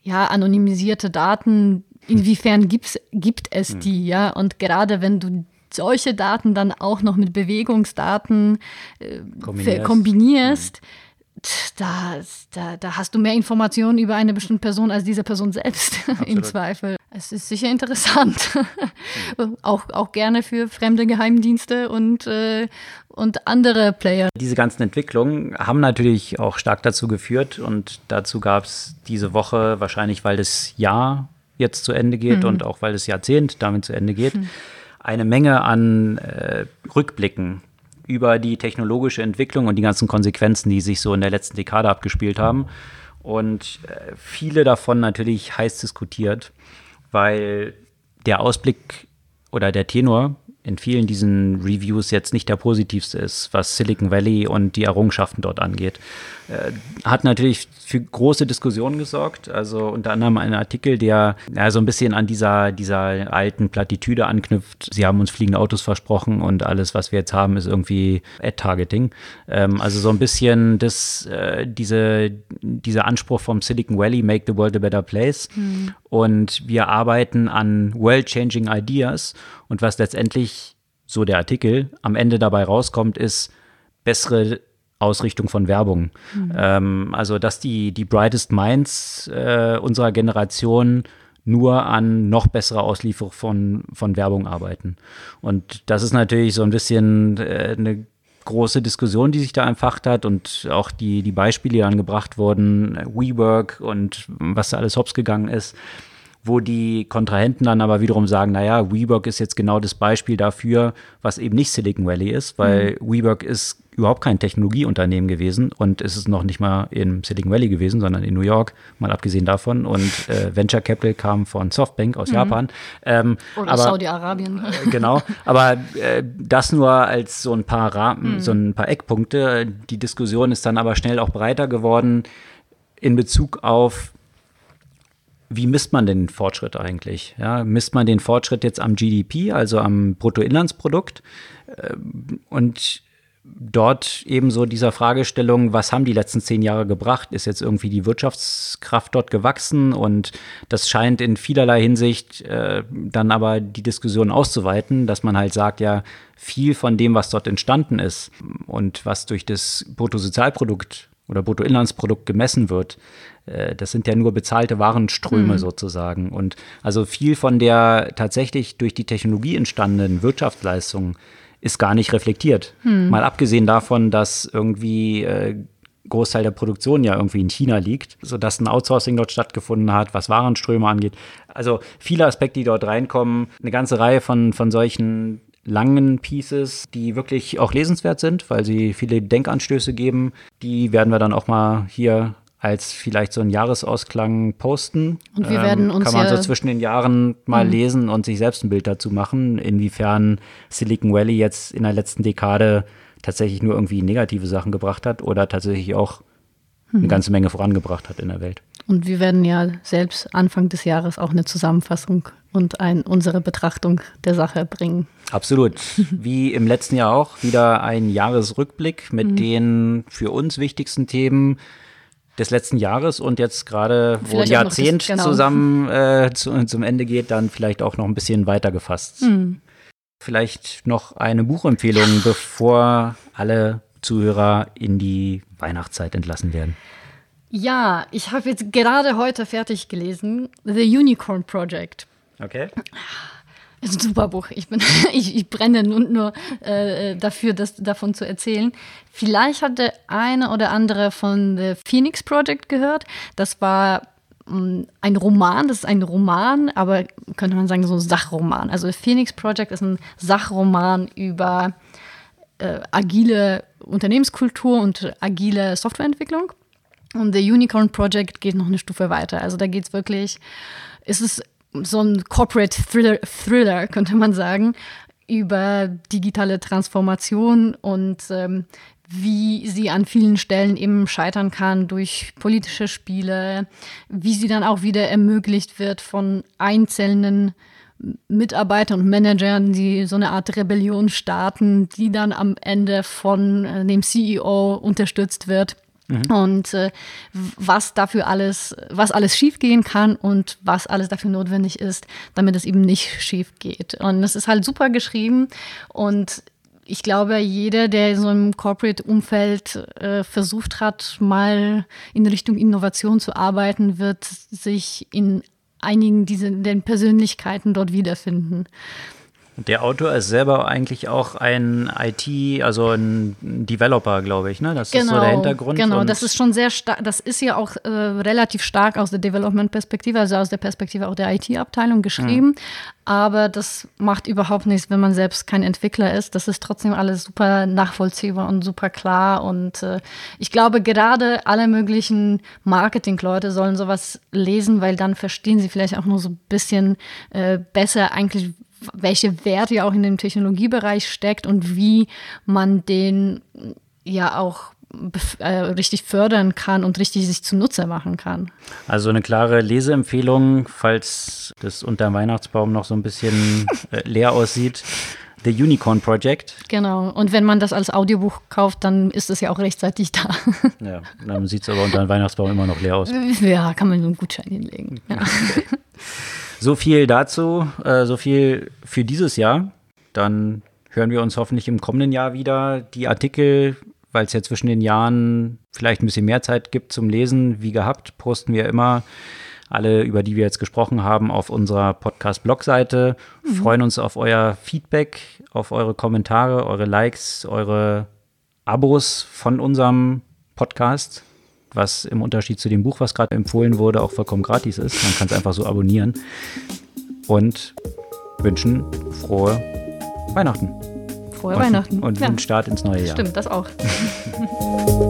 ja, anonymisierte Daten, inwiefern gibt's, gibt es die, ja? Und gerade wenn du solche Daten dann auch noch mit Bewegungsdaten äh, Kombinierst. kombinierst, tch, da, da, da hast du mehr Informationen über eine bestimmte Person als diese Person selbst im Absolut. Zweifel. Es ist sicher interessant. auch, auch gerne für fremde Geheimdienste und, äh, und andere Player. Diese ganzen Entwicklungen haben natürlich auch stark dazu geführt und dazu gab es diese Woche, wahrscheinlich weil das Jahr jetzt zu Ende geht und auch weil das Jahrzehnt damit zu Ende geht, eine Menge an äh, Rückblicken über die technologische Entwicklung und die ganzen Konsequenzen, die sich so in der letzten Dekade abgespielt haben. Und äh, viele davon natürlich heiß diskutiert, weil der Ausblick oder der Tenor in vielen diesen Reviews jetzt nicht der positivste ist, was Silicon Valley und die Errungenschaften dort angeht. Äh, hat natürlich für große Diskussionen gesorgt. Also unter anderem ein Artikel, der ja, so ein bisschen an dieser, dieser alten Plattitüde anknüpft. Sie haben uns fliegende Autos versprochen und alles, was wir jetzt haben, ist irgendwie Ad-Targeting. Ähm, also so ein bisschen das, äh, diese, dieser Anspruch vom Silicon Valley, make the world a better place. Und wir arbeiten an world-changing Ideas. Und was letztendlich, so der Artikel, am Ende dabei rauskommt, ist bessere Ausrichtung von Werbung. Ähm, also, dass die, die brightest minds äh, unserer Generation nur an noch besserer Auslieferung von, von Werbung arbeiten. Und das ist natürlich so ein bisschen äh, eine große Diskussion, die sich da entfacht hat und auch die, die Beispiele, die dann gebracht wurden, WeWork und was da alles hops gegangen ist wo die Kontrahenten dann aber wiederum sagen, naja, WeWork ist jetzt genau das Beispiel dafür, was eben nicht Silicon Valley ist, weil WeWork ist überhaupt kein Technologieunternehmen gewesen und es ist noch nicht mal in Silicon Valley gewesen, sondern in New York, mal abgesehen davon. Und äh, Venture Capital kam von Softbank aus Japan. Ähm, Oder Saudi-Arabien. äh, Genau, aber äh, das nur als so ein paar Rahmen, so ein paar Eckpunkte. Die Diskussion ist dann aber schnell auch breiter geworden in Bezug auf wie misst man den Fortschritt eigentlich? Ja, misst man den Fortschritt jetzt am GDP, also am Bruttoinlandsprodukt? Ähm, Und dort ebenso dieser Fragestellung, was haben die letzten zehn Jahre gebracht? Ist jetzt irgendwie die Wirtschaftskraft dort gewachsen? Und das scheint in vielerlei Hinsicht äh, dann aber die Diskussion auszuweiten, dass man halt sagt, ja, viel von dem, was dort entstanden ist und was durch das Bruttosozialprodukt oder Bruttoinlandsprodukt gemessen wird, das sind ja nur bezahlte Warenströme sozusagen. Und also viel von der tatsächlich durch die Technologie entstandenen Wirtschaftsleistung ist gar nicht reflektiert. Mal abgesehen davon, dass irgendwie äh, Großteil der Produktion ja irgendwie in China liegt, sodass ein Outsourcing dort stattgefunden hat, was Warenströme angeht. Also viele Aspekte, die dort reinkommen, eine ganze Reihe von, von solchen langen Pieces, die wirklich auch lesenswert sind, weil sie viele Denkanstöße geben. Die werden wir dann auch mal hier als vielleicht so ein Jahresausklang posten. Ähm, Und wir werden uns Kann man so zwischen den Jahren mal lesen und sich selbst ein Bild dazu machen, inwiefern Silicon Valley jetzt in der letzten Dekade tatsächlich nur irgendwie negative Sachen gebracht hat oder tatsächlich auch eine ganze Menge vorangebracht hat in der Welt. Und wir werden ja selbst Anfang des Jahres auch eine Zusammenfassung und ein, unsere Betrachtung der Sache bringen. Absolut. Wie im letzten Jahr auch, wieder ein Jahresrückblick mit mhm. den für uns wichtigsten Themen des letzten Jahres und jetzt gerade, wo ein Jahrzehnt das, genau. zusammen äh, zu, zum Ende geht, dann vielleicht auch noch ein bisschen weiter gefasst. Mhm. Vielleicht noch eine Buchempfehlung, bevor alle Zuhörer in die Weihnachtszeit entlassen werden. Ja, ich habe jetzt gerade heute fertig gelesen, The Unicorn Project. Okay. Ist ein super Buch. Ich, bin, ich, ich brenne nur, nur äh, dafür, das, davon zu erzählen. Vielleicht hat der eine oder andere von The Phoenix Project gehört. Das war mm, ein Roman, das ist ein Roman, aber könnte man sagen, so ein Sachroman. Also Phoenix Project ist ein Sachroman über äh, agile Unternehmenskultur und agile Softwareentwicklung. Und The Unicorn Project geht noch eine Stufe weiter. Also da geht es wirklich, ist es so ein Corporate Thriller, Thriller, könnte man sagen, über digitale Transformation und ähm, wie sie an vielen Stellen eben scheitern kann durch politische Spiele, wie sie dann auch wieder ermöglicht wird von einzelnen Mitarbeitern und Managern, die so eine Art Rebellion starten, die dann am Ende von äh, dem CEO unterstützt wird. Mhm. Und äh, was dafür alles, was alles schiefgehen kann und was alles dafür notwendig ist, damit es eben nicht schief geht. Und es ist halt super geschrieben und ich glaube, jeder, der in so einem Corporate-Umfeld äh, versucht hat, mal in Richtung Innovation zu arbeiten, wird sich in einigen dieser Persönlichkeiten dort wiederfinden. Der Autor ist selber eigentlich auch ein IT, also ein Developer, glaube ich, ne? Das genau, ist so der genau, Hintergrund. Genau, das ist schon sehr stark, das ist ja auch äh, relativ stark aus der Development-Perspektive, also aus der Perspektive auch der IT-Abteilung geschrieben. Mhm. Aber das macht überhaupt nichts, wenn man selbst kein Entwickler ist. Das ist trotzdem alles super nachvollziehbar und super klar. Und äh, ich glaube, gerade alle möglichen Marketing-Leute sollen sowas lesen, weil dann verstehen sie vielleicht auch nur so ein bisschen äh, besser eigentlich, welche Werte ja auch in dem Technologiebereich steckt und wie man den ja auch äh, richtig fördern kann und richtig sich zunutze machen kann. Also eine klare Leseempfehlung, falls das unter dem Weihnachtsbaum noch so ein bisschen äh, leer aussieht. The Unicorn Project. Genau. Und wenn man das als Audiobuch kauft, dann ist es ja auch rechtzeitig da. Ja, dann sieht es aber unter dem Weihnachtsbaum immer noch leer aus. Ja, kann man so einen Gutschein hinlegen. Ja. So viel dazu, äh, so viel für dieses Jahr. Dann hören wir uns hoffentlich im kommenden Jahr wieder. Die Artikel, weil es ja zwischen den Jahren vielleicht ein bisschen mehr Zeit gibt zum Lesen, wie gehabt, posten wir immer alle, über die wir jetzt gesprochen haben, auf unserer Podcast-Blog-Seite. Mhm. Freuen uns auf euer Feedback, auf eure Kommentare, eure Likes, eure Abos von unserem Podcast was im Unterschied zu dem Buch, was gerade empfohlen wurde, auch vollkommen gratis ist. Man kann es einfach so abonnieren. Und wünschen frohe Weihnachten. Frohe und, Weihnachten. Und ja. einen Start ins neue Jahr. Stimmt, das auch.